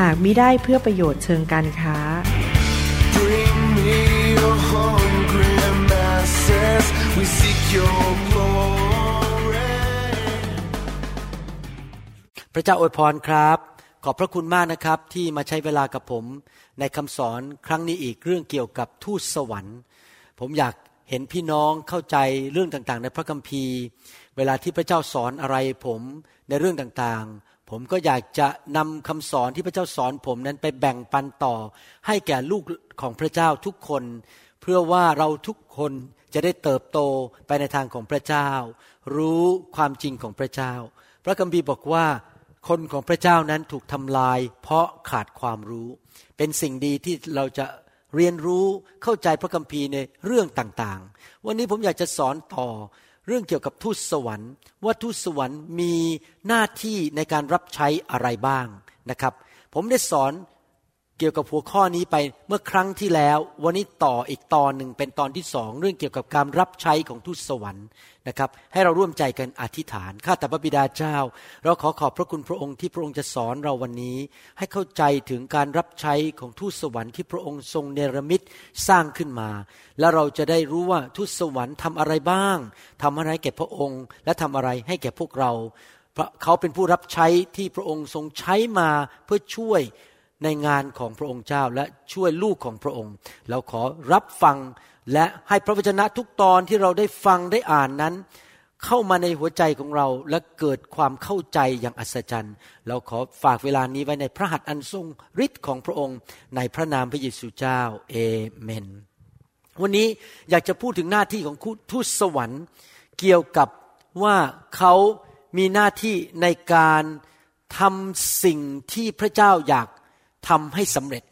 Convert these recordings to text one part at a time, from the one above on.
หากมิได้เพื่อประโยชน์เชิงการค้า Bring me your hungry masses. We seek your glory. พระเจ้าอวยพรครับ ขอบพระคุณมากนะครับที่มาใช้เวลากับผม ในคำสอนครั้งนี้อีกเรื่องเกี่ยวกับทูตสวรรค์ ผมอยากเห็นพี่น้องเข้าใจเรื่องต่างๆ ในพระคัมภีร์ เวลาที่พระเจ้าสอนอะไรผมในเรื่องต่างๆ ผมก็อยากจะนำคำสอนที่พระเจ้าสอนผมนั้นไปแบ่งปันต่อ ให้แก่ลูกของพระเจ้าทุกคน เพื่อว่าเราทุกคนจะได้เติบโตไปในทางของพระเจ้า รู้ความจริงของพระเจ้า พระคัมภีร์บอกว่า คนของพระเจ้านั้นถูกทำลาย เพราะขาดความรู้ เป็นสิ่งดีที่เราจะเรียนรู้เข้าใจพระคัมภีร์ในเรื่องต่างๆ วันนี้ผมอยากจะสอนต่อ เรื่องเกี่ยวกับทูตสวรรค์ ว่าทูตสวรรค์มีหน้าที่ในการรับใช้อะไรบ้างนะครับ ผมได้สอน เกี่ยวกับหัวข้อนี้ไปเมื่อครั้งที่แล้ว วันนี้ต่ออีกตอนหนึ่งเป็นตอนที่สองเรื่องเกี่ยวกับการรับใช้ของทูตสวรรค์นะครับ ให้เราร่วมใจกันอธิษฐานข้าแต่พระบิดาเจ้า เราขอขอบพระคุณพระองค์ที่พระองค์จะสอนเราวันนี้ ให้เข้าใจถึงการรับใช้ของทูตสวรรค์ที่พระองค์ทรงเนรมิตสร้างขึ้นมา และเราจะได้รู้ว่าทูตสวรรค์ทำอะไรบ้างทำอะไรแก่พระองค์ และทำอะไรให้แก่พวกเราเพราะเขาเป็นผู้รับใช้ที่พระองค์ทรงใช้มาเพื่อช่วย ในงานของพระองค์เจ้าและช่วยลูกของพระองค์ เราขอรับฟังและให้พระวจนะทุกตอนที่เราได้ฟังได้อ่านนั้น เข้ามาในหัวใจของเราและเกิดความเข้าใจอย่างอัศจรรย์ เราขอฝากเวลานี้ไว้ในพระหัตถ์อันทรงฤทธิ์ของพระองค์ ในพระนามพระเยซูเจ้าเอเมน วันนี้อยากจะพูดถึงหน้าที่ของทูตสวรรค์เกี่ยวกับว่าเขามีหน้าที่ในการทำสิ่งที่พระเจ้าอยาก ทำให้สำเร็จ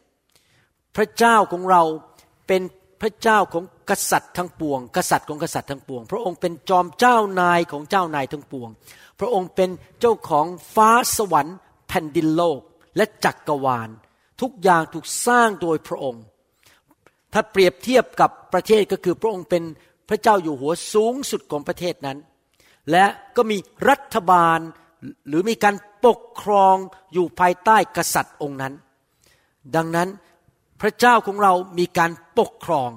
พระเจ้าของเราเป็นพระเจ้าของกษัตริย์ทั้งปวง กษัตริย์ของกษัตริย์ทั้งปวง พระองค์เป็นจอมเจ้านายของเจ้านายทั้งปวง พระองค์เป็นเจ้าของฟ้าสวรรค์ แผ่นดินโลกและจักกรวาล ทุกอย่างถูกสร้างโดยพระองค์ ถ้าเปรียบเทียบกับประเทศก็คือพระองค์เป็นพระเจ้าอยู่หัวสูงสุดของประเทศนั้น และก็มีรัฐบาลหรือมีการปกครองอยู่ภายใต้องษัตริย์องค์นั้น ดังนั้นพระเจ้าของเรามีการปกครอง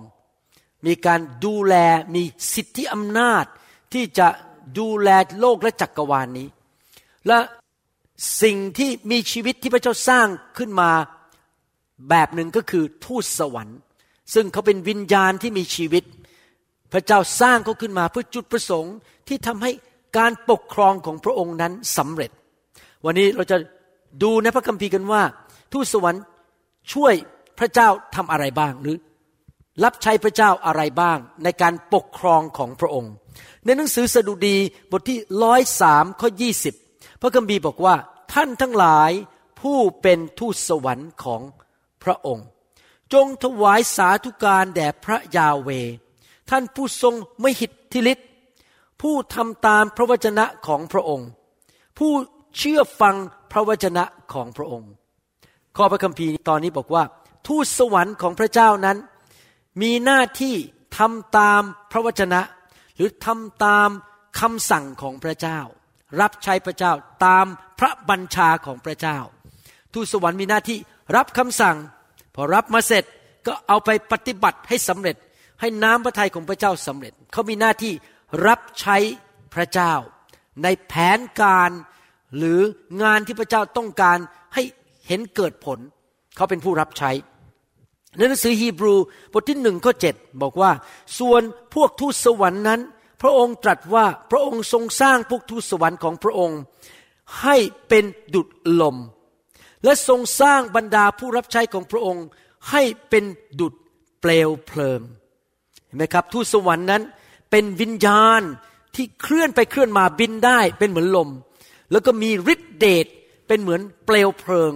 มีการดูแลมีสิทธิอำนาจที่จะดูแลโลกและจักรวาลนนี้ และสิ่งที่มีชีวิตที่พระเจ้าสร้างขึ้นมาแบบหนึ่งก็คือทูตสวรรค์ ซึ่งเขาเป็นวิญญาณที่มีชีวิต พระเจ้าสร้างเขาขึ้นมาเพื่อจุดประสงค์ที่ทำให้การปกครองของพระองค์นั้นสำเร็จ วันนี้เราจะดูในพระคัมภีร์กันว่า ทูตสวรรค์ ช่วยพระเจ้าทำอะไรบ้างหรือ รับใช้พระเจ้าอะไรบ้างในการปกครองของพระองค์ ในหนังสือสดุดีบทที่ร้อยสามข้อยี่สิบพระคัมภีร์บอกว่าท่านทั้งหลายผู้เป็นทูตสวรรค์ของพระองค์ จงถวายสาธุการแด่พระยาเว ท่านผู้ทรงไม่หิทธิฤทธิ์ผู้ทำตามพระวจนะของพระองค์ ผู้เชื่อฟังพระวจนะของพระองค์ ข้อพระคัมภีร์ตอนนี้บอกว่า ทูตสวรรค์ของพระเจ้านั้น มีหน้าที่ทำตามพระวจนะ หรือทำตามคำสั่งของพระเจ้า รับใช้พระเจ้าตามพระบัญชาของพระเจ้า ทูตสวรรค์มีหน้าที่รับคำสั่ง พอรับมาเสร็จก็เอาไปปฏิบัติให้สำเร็จ ให้น้ำพระทัยของพระเจ้าสำเร็จ เขามีหน้าที่รับใช้พระเจ้า ในแผนการหรืองานที่พระเจ้าต้องการ เห็นเกิดผล เขาเป็นผู้รับใช้ในหนังสือฮีบรูบทที่หนึ่งข้อเจ็ดบอกว่า ส่วนพวกทูตสวรรค์นั้น พระองค์ตรัสว่าพระองค์ทรงสร้างพวกทูตสวรรค์ของพระองค์ ให้เป็นดุจลม และทรงสร้างบรรดาผู้รับใช้ของพระองค์ ให้เป็นดุจเปลวเพลิงเห็นไหมครับทูตสวรรค์นั้น เป็นวิญญาณที่เคลื่อนไปเคลื่อนมาบินได้เป็นเหมือนลม แล้วก็มีฤทธิเดชเป็นเหมือนเปลวเพลิง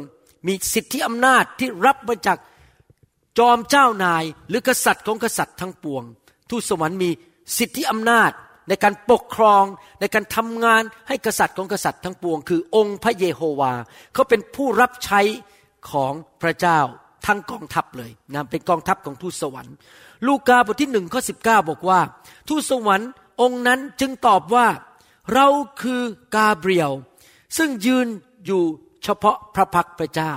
มีสิทธิอำนาจที่รับมาจากจอมเจ้านายหรือกษัตริย์ของกษัตริย์ทั้งปวง ทูตสวรรค์มีสิทธิอำนาจในการปกครองในการทำงานให้กษัตริย์ของกษัตริย์ทั้งปวง คือองค์พระเยโฮวาเขาเป็นผู้รับใช้ของพระเจ้าทั้งกองทัพเลยนะเป็นกองทัพของทูตสวรรค์ ลูกาบทที่หนึ่งข้อสิบเก้าบอกว่า ทูตสวรรค์องค์นั้นจึงตอบว่า เราคือกาเบรียลซึ่งยืนอยู่ เฉพาะพระพักพระเจ้า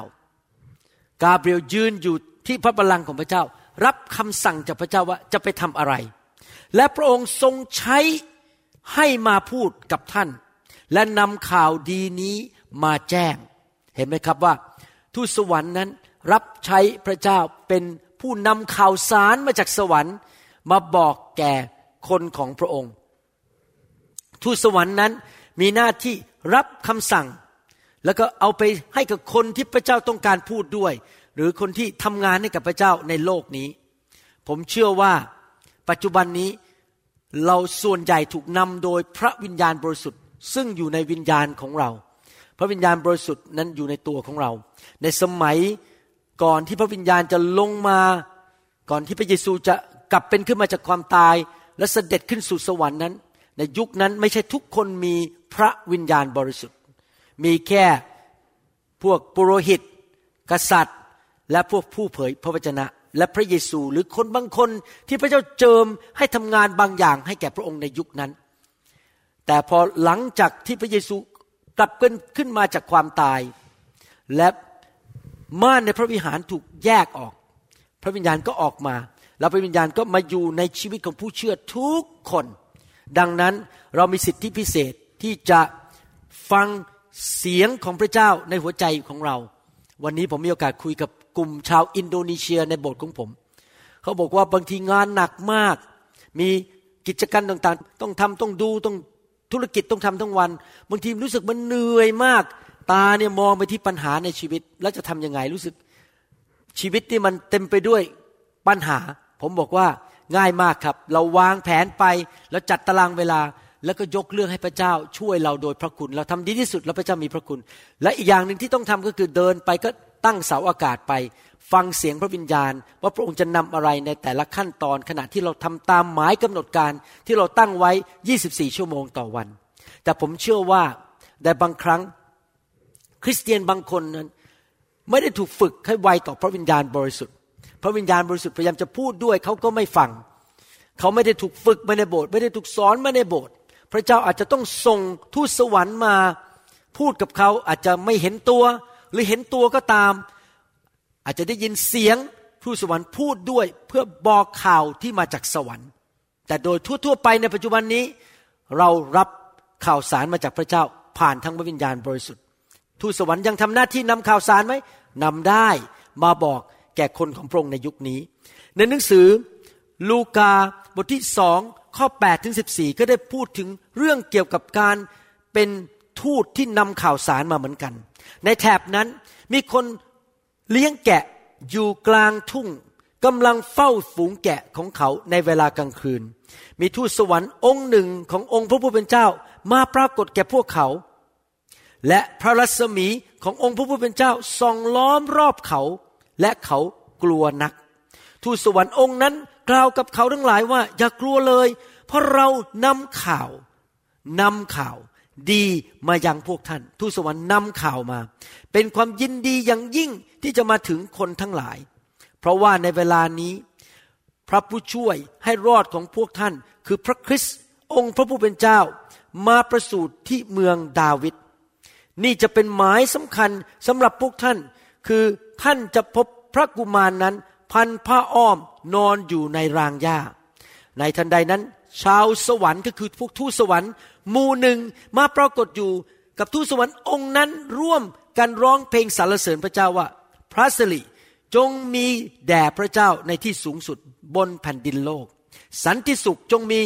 กาเบรียลยืนอยู่ที่พระบัลลังก์ของพระเจ้า รับคำสั่งจากพระเจ้าว่าจะไปทำอะไร และพระองค์ทรงใช้ให้มาพูดกับท่าน และนำข่าวดีนี้มาแจ้ง เห็นไหมครับว่า ทูตสวรรค์นั้นรับใช้พระเจ้าเป็นผู้นำข่าวสารมาจากสวรรค์ มาบอกแก่คนของพระองค์ ทูตสวรรค์นั้นมีหน้าที่รับคำสั่ง แล้วก็เอาไปให้กับคนที่พระเจ้าต้องการพูดด้วย หรือคนที่ทำงานให้กับพระเจ้าในโลกนี้ ผมเชื่อว่าปัจจุบันนี้เราส่วนใหญ่ถูกนำโดยพระวิญญาณบริสุทธิ์ ซึ่งอยู่ในวิญญาณของเรา พระวิญญาณบริสุทธิ์นั้นอยู่ในตัวของเรา ในสมัยก่อนที่พระวิญญาณจะลงมา ก่อนที่พระเยซูจะกลับเป็นขึ้นมาจากความตาย และเสด็จขึ้นสู่สวรรค์นั้น ในยุคนั้นไม่ใช่ทุกคนมีพระวิญญาณบริสุทธิ์ มีแค่พวกปุโรหิต กษัตริย์ และพวกผู้เผยพระวจนะ และพระเยซูหรือคนบางคนที่พระเจ้าเจิมให้ทำงานบางอย่างให้แก่พระองค์ในยุคนั้น แต่พอหลังจากที่พระเยซูกลับขึ้นขึ้นมาจากความตาย และม่านในพระวิหารถูกแยกออก พระวิญญาณก็ออกมา แล้วพระวิญญาณก็มาอยู่ในชีวิตของผู้เชื่อทุกคน ดังนั้นเรามีสิทธิพิเศษที่จะฟัง เสียงของพระเจ้าในหัวใจของเรา วันนี้ผมมีโอกาสคุยกับกลุ่มชาวอินโดนีเซียในโบสถ์ของผม เขาบอกว่าบางทีงานหนักมาก มีกิจการต่างๆ ต้องทำต้องดูต้องธุรกิจต้องทำทั้งวัน บางทีรู้สึกมันเหนื่อยมาก ตาเนี่ยมองไปที่ปัญหาในชีวิต แล้วจะทำยังไงรู้สึก ชีวิตที่มันเต็มไปด้วยปัญหา ผมบอกว่าง่ายมากครับ เราวางแผนไปแล้วจัดตารางเวลา แล้วก็ยกเรื่องให้พระเจ้าช่วยเราโดยพระคุณ เราทำดีที่สุดแล้วพระเจ้ามีพระคุณ และอีกอย่างหนึ่งที่ต้องทำก็คือเดินไปก็ตั้งเสาอากาศไป ฟังเสียงพระวิญญาณ ว่าพระองค์จะนำอะไรในแต่ละขั้นตอนขณะที่เราทำตามหมายกำหนดการที่เราตั้งไว้ 24 ชั่วโมงต่อวัน แต่ผมเชื่อว่าแต่บางครั้งคริสเตียนบางคนนั้น ไม่ได้ถูกฝึกให้ไวต่อพระวิญญาณบริสุทธิ์ พระวิญญาณบริสุทธิ์พยายามจะพูดด้วยเขาก็ไม่ฟังเขาไม่ได้ถูกฝึกมาในโบสถ์ไม่ได้ถูกสอนมาในโบสถ์ พระเจ้าอาจจะต้องส่งทูตสวรรค์มา พูดกับเขาอาจจะไม่เห็นตัว หรือเห็นตัวก็ตาม อาจจะได้ยินเสียงทูตสวรรค์พูดด้วยเพื่อบอกข่าวที่มาจากสวรรค์ แต่โดยทั่วๆไปในปัจจุบันนี้ เรารับข่าวสารมาจากพระเจ้าผ่านทางพระวิญญาณบริสุทธิ์ทูตสวรรค์ยังทำหน้าที่นำข่าวสารไหมนำได้มาบอกแก่คนของพระองค์ในยุคนี้ ในหนังสือลูกาบทที่สอง ข้อ8ถึง14 ก็ได้พูดถึงเรื่องเกี่ยวกับการเป็นทูตที่นำข่าวสารมาเหมือนกัน ในแถบนั้นมีคนเลี้ยงแกะอยู่กลางทุ่งกำลังเฝ้าฝูงแกะของเขาในเวลากลางคืน มีทูตสวรรค์องค์หนึ่งขององค์พระผู้เป็นเจ้ามาปรากฏแก่พวกเขา และพระรัศมีขององค์พระผู้เป็นเจ้าส่องล้อมรอบเขา และเขากลัวนัก ทูตสวรรค์องค์นั้น กล่าวกับเขาทั้งหลายว่า อย่ากลัวเลย เพราะเรานำข่าวนำข่าวดีมายังพวกท่าน ทูตสวรรค์นำข่าวมา เป็นความยินดีอย่างยิ่งที่จะมาถึงคนทั้งหลาย เพราะว่าในเวลานี้ พระผู้ช่วยให้รอดของพวกท่าน คือพระคริสต์องค์พระผู้เป็นเจ้า มาประสูติที่เมืองดาวิดนี่จะเป็นหมายสำคัญสำหรับพวกท่าน คือท่านจะพบพระกุมารนนั้น พันผ้าอ้อมนอนอยู่ในรางหญ้า ในทันใดนั้น ชาวสวรรค์ก็คือพวกทูตสวรรค์มูหนึ่งมาปรากฏอยู่กับทูตสวรรค์องค์นั้นร่วมกันร้องเพลงสรรเสริญพระเจ้าว่า พระสิริจงมีแด่พระเจ้าในที่สูงสุดบนแผ่นดินโลก สันติสุขจงมี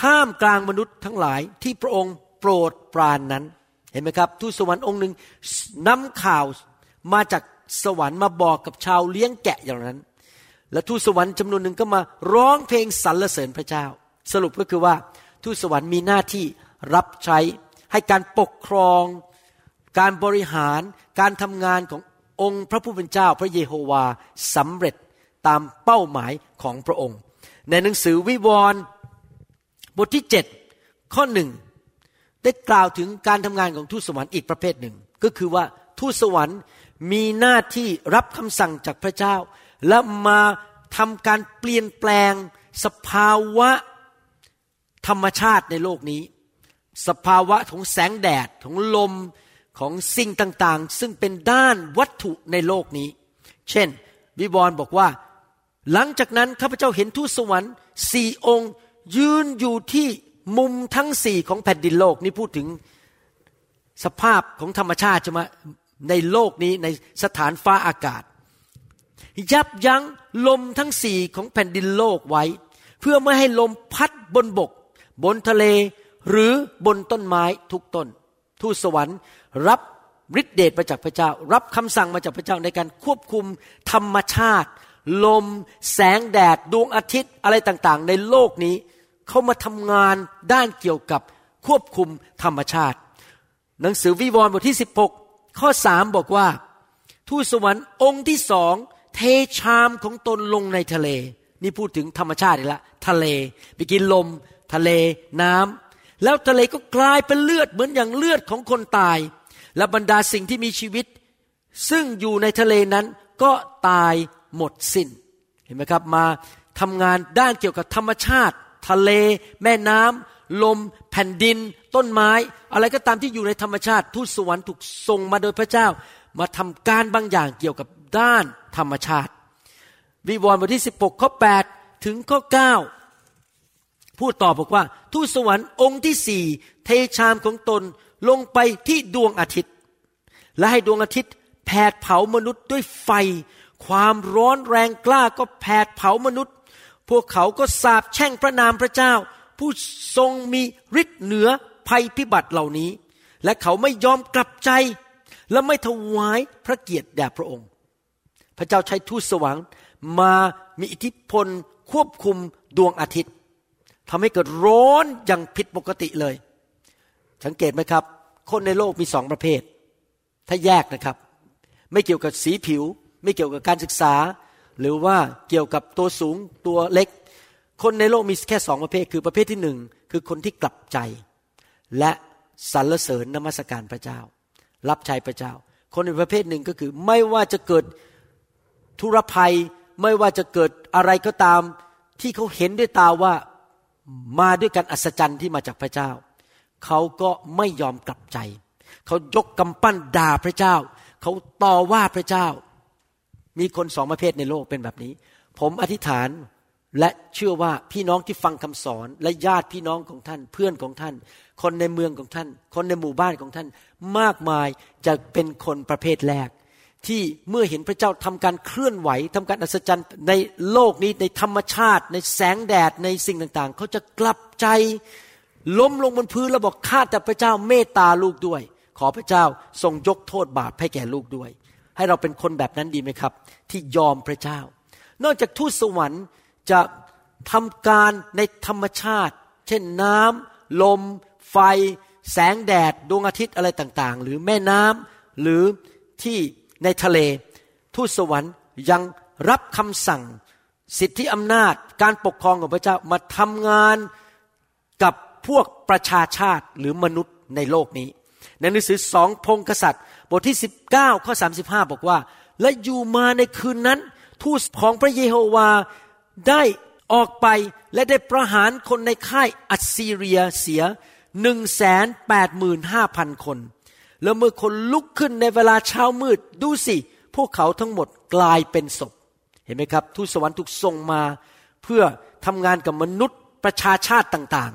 ท่ามกลางมนุษย์ทั้งหลายที่พระองค์โปรดปรานนั้น เห็นไหมครับ ทูตสวรรค์องค์หนึ่งนำข่าวมาจาก สวรรค์มาบอกกับชาวเลี้ยงแกะอย่างนั้น และทูตสวรรค์จำนวนหนึ่งก็มาร้องเพลงสรรเสริญพระเจ้า สรุปก็คือว่าทูตสวรรค์มีหน้าที่รับใช้ให้การปกครอง การบริหารการทำงานขององค์พระผู้เป็นเจ้าพระเยโฮวาสำเร็จตามเป้าหมายของพระองค์ ในหนังสือวิวรณ์บทที่ 7 ข้อหนึ่งได้กล่าวถึงการทำงานของทูตสวรรค์อีกประเภทหนึ่ง ก็คือว่าทูตสวรรค์ มีหน้าที่รับคำสั่งจากพระเจ้า และมาทำการเปลี่ยนแปลงสภาวะธรรมชาติในโลกนี้ สภาวะของแสงแดดของลมของสิ่งต่างๆ ซึ่งเป็นด้านวัตถุในโลกนี้ เช่น วิวรณ์บอกว่า หลังจากนั้นข้าพเจ้าเห็นทูตสวรรค์สี่องค์ ยืนอยู่ที่มุมทั้งสี่ของแผ่นดินโลก นี่พูดถึงสภาพของธรรมชาติใช่ไหม ในโลกนี้ในสถานฟ้าอากาศ ยับยั้งลมทั้งสี่ของแผ่นดินโลกไว้ เพื่อไม่ให้ลมพัดบนบก บนทะเลหรือบนต้นไม้ทุกต้น ทูตสวรรค์รับฤทธิเดชมาจากพระเจ้า รับคำสั่งมาจากพระเจ้าในการควบคุมธรรมชาติ ลม แสงแดด ดวงอาทิตย์อะไรต่างๆ ในโลกนี้ เขามาทำงานด้านเกี่ยวกับควบคุมธรรมชาติ หนังสือวิวรณ์บทที่16 ข้อสามบอกว่า ทูตสวรรค์องค์ที่สองเทชามของตนลงในทะเล นี่พูดถึงธรรมชาติอีกละทะเลไปกินลม ทะเลน้ำแล้วทะเลก็กลายเป็นเลือดเหมือนอย่างเลือดของคนตาย และบรรดาสิ่งที่มีชีวิต ซึ่งอยู่ในทะเลนั้นก็ตายหมดสิน้น เห็นไหมครับมาทำงานด้านเกี่ยวกับธรรมชาติ ทะเล แม่น้ำ ลม แผ่นดิน ต้นไม้ อะไรก็ตามที่อยู่ในธรรมชาติทูตสวรรค์ถูกส่งมาโดยพระเจ้า มาทำการบางอย่างเกี่ยวกับด้านธรรมชาติ วิวรณ์บทที่ 16 ข้อ 8 ถึงข้อ 9 พูดต่อบอกว่า ทูตสวรรค์องค์ที่สี่เทชามของตนลงไปที่ดวงอาทิตย์ และให้ดวงอาทิตย์แผดเผามนุษย์ด้วยไฟ ความร้อนแรงกล้าก็แผดเผามนุษย์ พวกเขาก็สาบแช่งพระนามพระเจ้า ผู้ทรงมีฤทธิ์เหนือภัยพิบัติเหล่านี้ และเขาไม่ยอมกลับใจ และไม่ถวายพระเกียรติแด่พระองค์ พระเจ้าใช้ทูตสวรรค์มามีอิทธิพลควบคุมดวงอาทิตย์ทำให้เกิดร้อนอย่างผิดปกติเลย สังเกตไหมครับ คนในโลกมีสองประเภท ถ้าแยกนะครับ ไม่เกี่ยวกับสีผิว ไม่เกี่ยวกับการศึกษา หรือว่าเกี่ยวกับตัวสูงตัวเล็ก คนในโลกมีแค่สองประเภท คือประเภทที่หนึ่งคือคนที่กลับใจ และสรรเสริญนมัสการพระเจ้า รับใช้พระเจ้า คนในประเภทหนึ่งก็คือไม่ว่าจะเกิดทุรภัยไม่ว่าจะเกิดอะไรก็ตาม ที่เขาเห็นด้วยตาว่ามาด้วยการอัศจรรย์ที่มาจากพระเจ้า เขาก็ไม่ยอมกลับใจ เขายกกำปั้นด่าพระเจ้า เขาต่อว่าพระเจ้า มีคนสองประเภทในโลกเป็นแบบนี้ ผมอธิษฐาน และเชื่อว่าพี่น้องที่ฟังคำสอนและญาติพี่น้องของท่าน เพื่อนของท่าน คนในเมืองของท่าน คนในหมู่บ้านของท่าน มากมายจะเป็นคนประเภทแรก ที่เมื่อเห็นพระเจ้าทำการเคลื่อนไหวทำการอัศจรรย์ในโลกนี้ในธรรมชาติ ในแสงแดดในสิ่งต่างๆ เขาจะกลับใจล้มลงบนพื้นแล้วบอกข้าแต่พระเจ้าเมตตาลูกด้วย ขอพระเจ้าทรงยกโทษบาปให้แก่ลูกด้วย ให้เราเป็นคนแบบนั้นดีไหมครับ ที่ยอมพระเจ้า นอกจากทูตสวรรค์ จะทำการในธรรมชาติ เช่นน้ำลม ไฟ แสงแดด ดวงอาทิตย์อะไรต่างๆ หรือแม่น้ำหรือที่ในทะเล ทูตสวรรค์ยังรับคำสั่ง สิทธิอำนาจการปกครองของพระเจ้ามาทำงานกับพวกประชาชาติหรือมนุษย์ในโลกนี้ ในหนังสือสองพงกษัตริย์ บทที่ 19ข้อ35 บอกว่า และอยู่มาในคืนนั้น ทูตของพระเยโฮวา ได้ออกไปและได้ประหารคนในค่ายอัสซีเรียเสียหนึ่งแสนแปดหมื่นห้าพันคน แล้วเมื่อคนลุกขึ้นในเวลาเช้ามืดดูสิ พวกเขาทั้งหมดกลายเป็นศพ เห็นไหมครับ ทูตสวรรค์ถูกส่งมา เพื่อทำงานกับมนุษย์ประชาชาติต่าง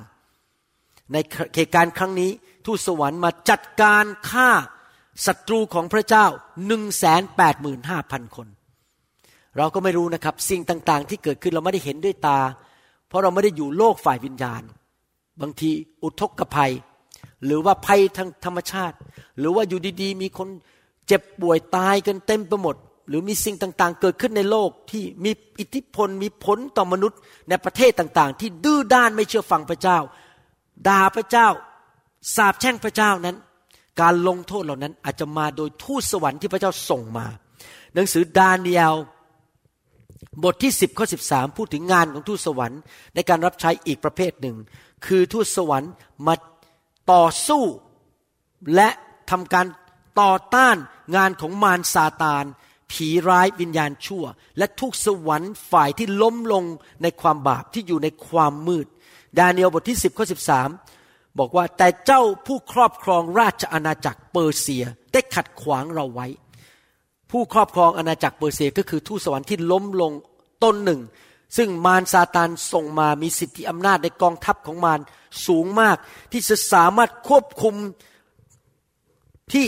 ๆ ในเหตุการณ์ครั้งนี้ ทูตสวรรค์มาจัดการฆ่าศัตรูของพระเจ้าหนึ่งแสนแปดหมื่นห้าพันคน เราก็ไม่รู้นะครับ สิ่งต่างๆ ที่เกิดขึ้นเราไม่ได้เห็นด้วยตา เพราะเราไม่ได้อยู่โลกฝ่ายวิญญาณ บางทีอุทกภัย หรือว่าภัยทางธรรมชาติ หรือว่าอยู่ดีๆ มีคนเจ็บป่วยตายกันเต็มไปหมด หรือมีสิ่งต่างๆ เกิดขึ้นในโลกที่มีอิทธิพลมีผลต่อมนุษย์ในประเทศต่างๆ ที่ดื้อด้านไม่เชื่อฟังพระเจ้าด่าพระเจ้าสาปแช่งพระเจ้านั้น การลงโทษเหล่านั้นอาจจะมาโดยทูตสวรรค์ที่พระเจ้าส่งมา หนังสือดาเนียล บทที่ 10ข้อ13 พูดถึงงานของทูตสวรรค์ ในการรับใช้อีกประเภทหนึ่ง คือทูตสวรรค์มาต่อสู้ และทำการต่อต้านงานของมารซาตาน ผีร้ายวิญญาณชั่ว และทุกสวรรค์ฝ่ายที่ล้มลงในความบาปที่อยู่ในความมืด ดาเนียลบทที่ 10ข้อ13 บอกว่าแต่เจ้าผู้ครอบครองราชอาณาจักรเปอร์เซียได้ขัดขวางเราไว้ ผู้ครอบครองอาณาจักรเปอร์เซียก็คือทูตสวรรค์ที่ล้มลงตนหนึ่ง ซึ่งมารซาตานส่งมามีสิทธิอำนาจในกองทัพของมารสูงมาก ที่จะสามารถควบคุมที่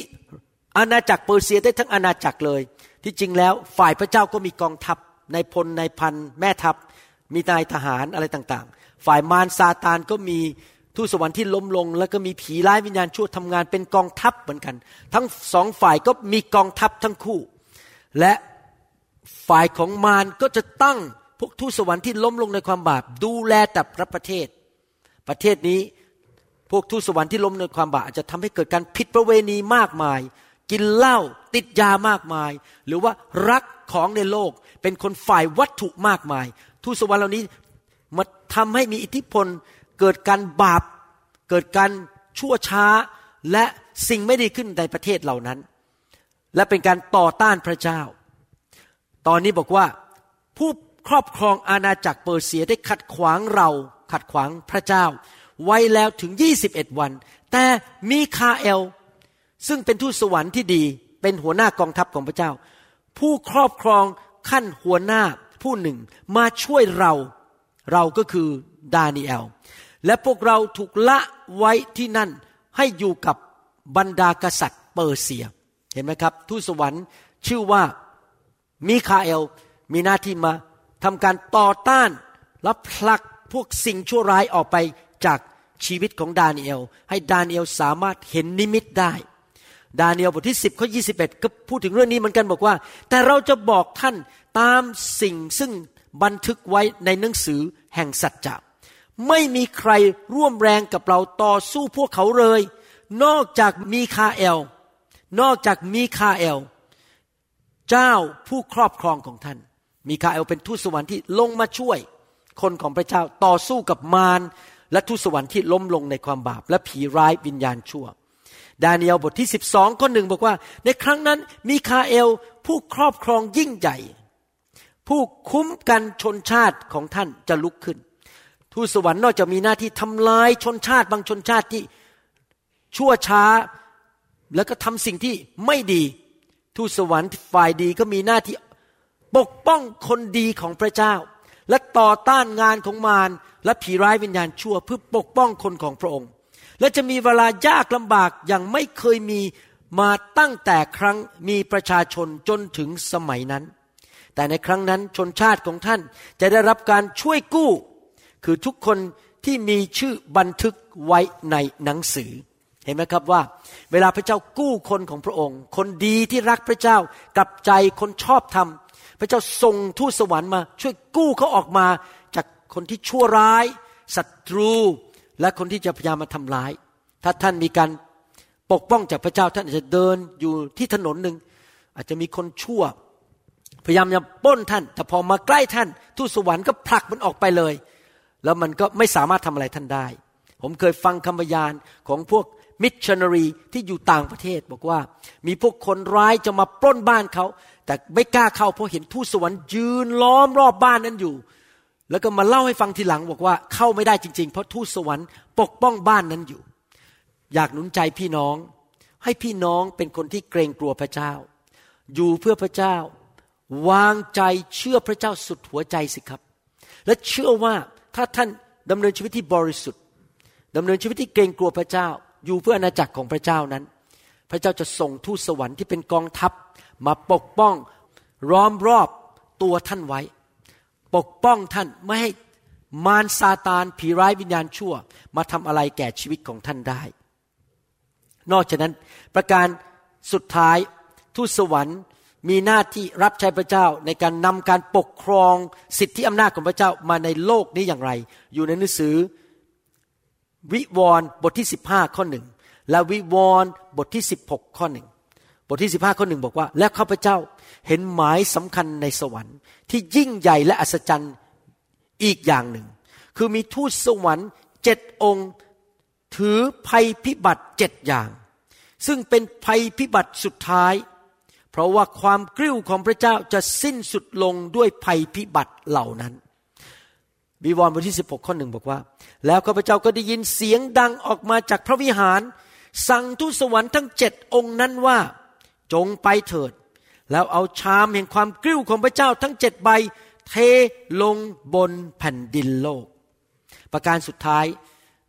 อาณาจักรเปอร์เซียได้ทั้งอาณาจักรเลย ที่จริงแล้วฝ่ายพระเจ้าก็มีกองทัพในพลในพันแม่ทัพ มีนายทหารอะไรต่างๆ ฝ่ายมารซาตานก็มี ทูตสวรรค์ที่ล้มลง แล้วก็มีผีร้ายวิญญาณชั่วทำงานเป็นกองทัพเหมือนกัน ทั้งสองฝ่ายก็มีกองทัพทั้งคู่ และฝ่ายของมารก็จะตั้งพวกทูตสวรรค์ที่ล้มลงในความบาป ดูแลแต่พระประเทศ ประเทศนี้พวกทูตสวรรค์ที่ล้มในความบาปอาจจะทำให้เกิดการผิดประเวณีมากมาย กินเหล้าติดยามากมาย หรือว่ารักของในโลกเป็นคนฝ่ายวัตถุมากมาย ทูตสวรรค์เหล่านี้มาทำให้มีอิทธิพล เกิดการบาป เกิดการชั่วช้าและสิ่งไม่ดีขึ้นในประเทศเหล่านั้น และเป็นการต่อต้านพระเจ้า ตอนนี้บอกว่าผู้ครอบครองอาณาจักรเปอร์เซียได้ขัดขวางเราขัดขวางพระเจ้า ไว้แล้วถึง 21 วัน แต่มีคาเอล ซึ่งเป็นทูตสวรรค์ที่ดี เป็นหัวหน้ากองทัพของพระเจ้า ผู้ครอบครองขั้นหัวหน้าผู้หนึ่งมาช่วยเรา เราก็คือดาเนียล และพวกเราถูกละไว้ที่นั่นให้อยู่กับบรรดากษัตริย์เปอร์เซีย เห็นไหมครับ ทูตสวรรค์ชื่อว่ามิคาเอลมีหน้าที่มาทำการต่อต้านและผลักพวกสิ่งชั่วร้ายออกไปจากชีวิตของดาเนียลให้ดาเนียลสามารถเห็นนิมิตได้ ดาเนียลบทที่ 10ข้อ21ก็พูดถึงเรื่องนี้เหมือนกันบอกว่า แต่เราจะบอกท่านตามสิ่งซึ่งบันทึกไว้ในหนังสือแห่งสัจจะ ไม่มีใครร่วมแรงกับเราต่อสู้พวกเขาเลย นอกจากมีคาเอล นอกจากมีคาเอล เจ้าผู้ครอบครองของท่าน มีคาเอลเป็นทูตสวรรค์ที่ลงมาช่วย คนของพระเจ้าต่อสู้กับมารและทูตสวรรค์ที่ล้มลงในความบาป และผีร้ายวิญญาณชั่ว ดาเนียลบทที่ 12ข้อหนึ่งบอกว่า ในครั้งนั้นมีคาเอลผู้ครอบครองยิ่งใหญ่ ผู้คุ้มกันชนชาติของท่านจะลุกขึ้น ทูตสวรรค์นอกจากมีหน้าที่ทำลายชนชาติบางชนชาติที่ชั่วช้า แล้วก็ทำสิ่งที่ไม่ดี ทูตสวรรค์ฝ่ายดีก็มีหน้าที่ปกป้องคนดีของพระเจ้า และต่อต้านงานของมารและผีร้ายวิญญาณชั่วเพื่อปกป้องคนของพระองค์ และจะมีเวลายากลำบากอย่างไม่เคยมีมาตั้งแต่ครั้งมีประชาชนจนถึงสมัยนั้น แต่ในครั้งนั้นชนชาติของท่านจะได้รับการช่วยกู้ คือทุกคนที่มีชื่อบันทึกไว้ในหนังสือ เห็นไหมครับว่า เวลาพระเจ้ากู้คนของพระองค์ คนดีที่รักพระเจ้ากลับใจคนชอบธรรมพระเจ้าส่งทูตสวรรค์มา ช่วยกู้เขาออกมา จากคนที่ชั่วร้ายศัตรู และคนที่จะพยายามมาทำร้าย ถ้าท่านมีการปกป้องจากพระเจ้าท่านอาจจะเดินอยู่ที่ถนนหนึ่งอาจจะมีคนชั่ว พยายามจะป้นท่าน แต่พอมาใกล้ท่าน ทูตสวรรค์ก็ผลักมันออกไปเลย แล้วมันก็ไม่สามารถทำอะไรท่านได้ ผมเคยฟังคำพยานของพวกมิชชันนารีที่อยู่ต่างประเทศ บอกว่ามีพวกคนร้ายจะมาปล้นบ้านเขา แต่ไม่กล้าเข้าเพราะเห็นทูตสวรรค์ยืนล้อมรอบบ้านนั้นอยู่ แล้วก็มาเล่าให้ฟังทีหลังบอกว่าเข้าไม่ได้จริง ๆ เพราะทูตสวรรค์ปกป้องบ้านนั้นอยู่ อยากหนุนใจพี่น้อง ให้พี่น้องเป็นคนที่เกรงกลัวพระเจ้า อยู่เพื่อพระเจ้า วางใจเชื่อพระเจ้าสุดหัวใจสิครับ และเชื่อว่า ถ้าท่านดำเนินชีวิตที่บริสุทธิ์ดำเนินชีวิตที่เกรงกลัวพระเจ้า อยู่เพื่ออาณาจักรของพระเจ้านั้น พระเจ้าจะส่งทูตสวรรค์ที่เป็นกองทัพ มาปกป้องร้อมรอบตัวท่านไว้ ปกป้องท่านไม่ให้มารซาตานผีร้ายวิญญาณชั่ว มาทำอะไรแก่ชีวิตของท่านได้ นอกจากนั้นประการสุดท้ายทูตสวรรค์ มีหน้าที่รับใช้พระเจ้าในการนำการปกครองสิทธิอำนาจของพระเจ้ามาในโลกนี้อย่างไร อยู่ในหนังสือวิวรณ์บทที่ 15 ข้อหนึ่งและวิวรณ์บทที่ 16 ข้อหนึ่งบทที่ 15 ข้อหนึ่งบอกว่า และข้าพเจ้าเห็นหมายสำคัญในสวรรค์ ที่ยิ่งใหญ่และอัศจรรย์อีกอย่างหนึ่ง คือมีทูตสวรรค์เจ็ดองค์ ถือภัยพิบัติเจ็ดอย่าง ซึ่งเป็นภัยพิบัติสุดท้าย เพราะว่าความกริ้วของพระเจ้าจะสิ้นสุดลงด้วยภัยพิบัติเหล่านั้นบีวรณ์บทที่ 16 ข้อหนึ่งบอกว่า แล้วข้าพเจ้าก็ได้ยินเสียงดังออกมาจากพระวิหาร สั่งทูตสวรรค์ทั้งเจ็ดองค์นั้นว่า จงไปเถิด แล้วเอาชามแห่งความกริ้วของพระเจ้าทั้งเจ็ดใบ เทลงบนแผ่นดินโลก ประการสุดท้าย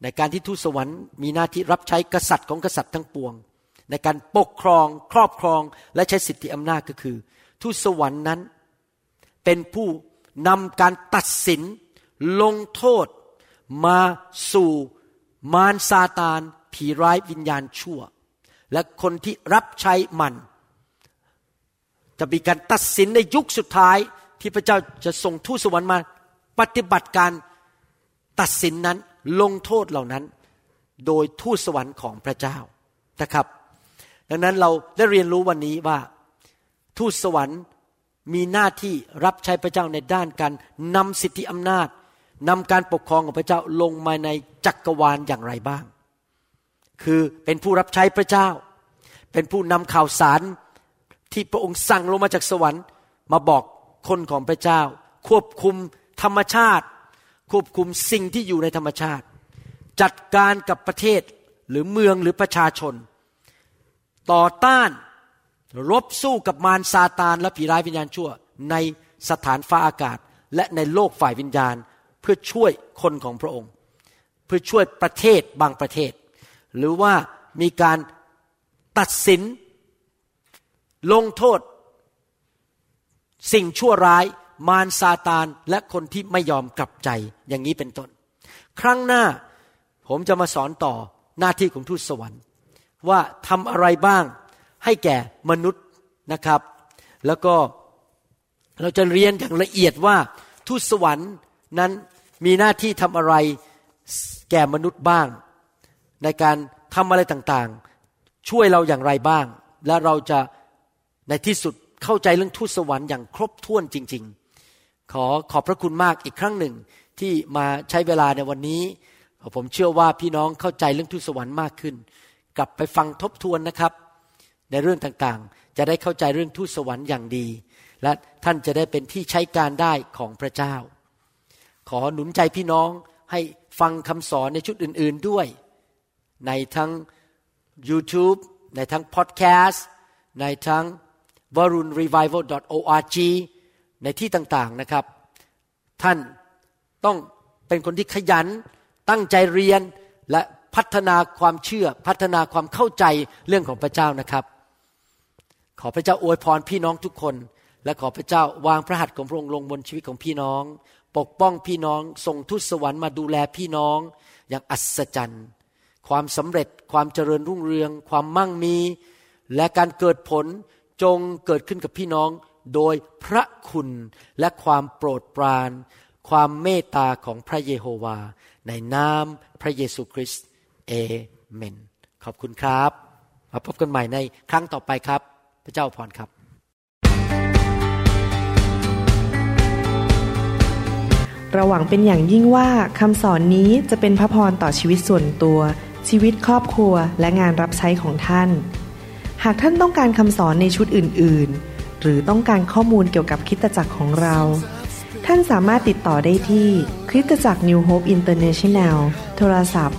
ในการที่ทูตสวรรค์มีหน้าที่รับใช้กษัตริย์ของกษัตริย์ทั้งปวง ในการปกครองครอบครองและใช้สิทธิอำนาจก็คือ ทูตสวรรค์นั้น เป็นผู้นำการตัดสินลงโทษ มาสู่มารซาตาน ผีร้ายวิญญาณชั่ว และคนที่รับใช้มัน จะมีการตัดสินในยุคสุดท้ายที่พระเจ้าจะส่งทูตสวรรค์มา ปฏิบัติการตัดสินนั้นลงโทษเหล่านั้น โดยทูตสวรรค์ของพระเจ้านะครับ ดังนั้นเราได้เรียนรู้วันนี้ว่า ทูตสวรรค์มีหน้าที่รับใช้พระเจ้าในด้านการนำสิทธิอำนาจนำการปกครองของพระเจ้าลงมาในจักรวาลอย่างไรบ้าง คือเป็นผู้รับใช้พระเจ้า เป็นผู้นำข่าวสารที่พระองค์สั่งลงมาจากสวรรค์ มาบอกคนของพระเจ้า ควบคุมธรรมชาติ ควบคุมสิ่งที่อยู่ในธรรมชาติ จัดการกับประเทศหรือเมืองหรือประชาชน ต่อต้าน รบสู้กับมารซาตานและผีร้ายวิญญาณชั่ว ในสถานฟ้าอากาศ และในโลกฝ่ายวิญญาณ เพื่อช่วยคนของพระองค์ เพื่อช่วยประเทศบางประเทศ หรือว่ามีการตัดสิน ลงโทษ สิ่งชั่วร้าย มารซาตานและคนที่ไม่ยอมกลับใจอย่างนี้เป็นต้น ครั้งหน้าผมจะมาสอนต่อหน้าที่ของทูตสวรรค์ ว่าทำอะไรบ้างให้แก่มนุษย์นะครับ แล้วก็เราจะเรียนอย่างละเอียดว่าทูตสวรรค์นั้นมีหน้าที่ทำอะไรแก่มนุษย์บ้าง ในการทำอะไรต่างๆ ช่วยเราอย่างไรบ้าง และเราจะในที่สุดเข้าใจเรื่องทูตสวรรค์อย่างครบถ้วนจริง ๆ ขอขอบพระคุณมากอีกครั้งหนึ่งที่มาใช้เวลาในวันนี้ ผมเชื่อว่าพี่น้องเข้าใจเรื่องทูตสวรรค์มากขึ้น กลับไปฟังทบทวนนะครับ ในเรื่องต่างๆ จะได้เข้าใจเรื่องทูตสวรรค์อย่างดี และท่านจะได้เป็นที่ใช้การได้ของพระเจ้า ขอหนุนใจพี่น้องให้ฟังคำสอนในชุดอื่นๆด้วย ในทั้ง YouTube ในทั้งพอดแคสต์ในทั้ง v a r u n revival org ในที่ต่างๆนะครับ ท่านต้องเป็นคนที่ขยันตั้งใจเรียนและ พัฒนาความเชื่อพัฒนาความเข้าใจเรื่องของพระเจ้านะครับ ขอพระเจ้าอวยพรพี่น้องทุกคน และขอพระเจ้าวางพระหัตถ์ของพระองค์ลงบนชีวิตของพี่น้อง ปกป้องพี่น้องส่งทูตสวรรค์มาดูแลพี่น้อง อย่างอัศจรรย์ ความสำเร็จความเจริญรุ่งเรือง ความมั่งมี และการเกิดผลจงเกิดขึ้นกับพี่น้องโดยพระคุณและความโปรดปราน ความเมตตาของพระเยโฮวา ในนามพระเยซูคริสต์ เอเมน ขอบคุณครับ มาพบกันใหม่ในครั้งต่อไปครับ พระเจ้าพรครับเราหวังเป็นอย่างยิ่งว่าคำสอนนี้จะเป็นพระพรต่อชีวิตส่วนตัว ชีวิตครอบครัวและงานรับใช้ของท่าน หากท่านต้องการคำสอนในชุดอื่น ๆ หรือต้องการข้อมูลเกี่ยวกับคิตจักรของเรา ท่านสามารถติดต่อได้ที่คริสตจักร New Hope International โทรศัพท์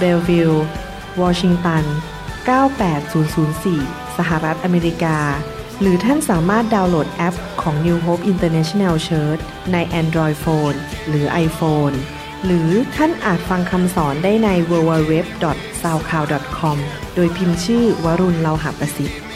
เบลวิลล์วอชิงตัน 98004 สหรัฐอเมริกา หรือท่านสามารถดาวน์โหลดแอปของ New Hope International Church ใน Android Phone หรือ iPhone หรือท่านอาจฟังคำสอนได้ใน w w w s a u c l o u d c o m โดยพิมพ์ชื่อวรุณเลาหะประสิทธิ์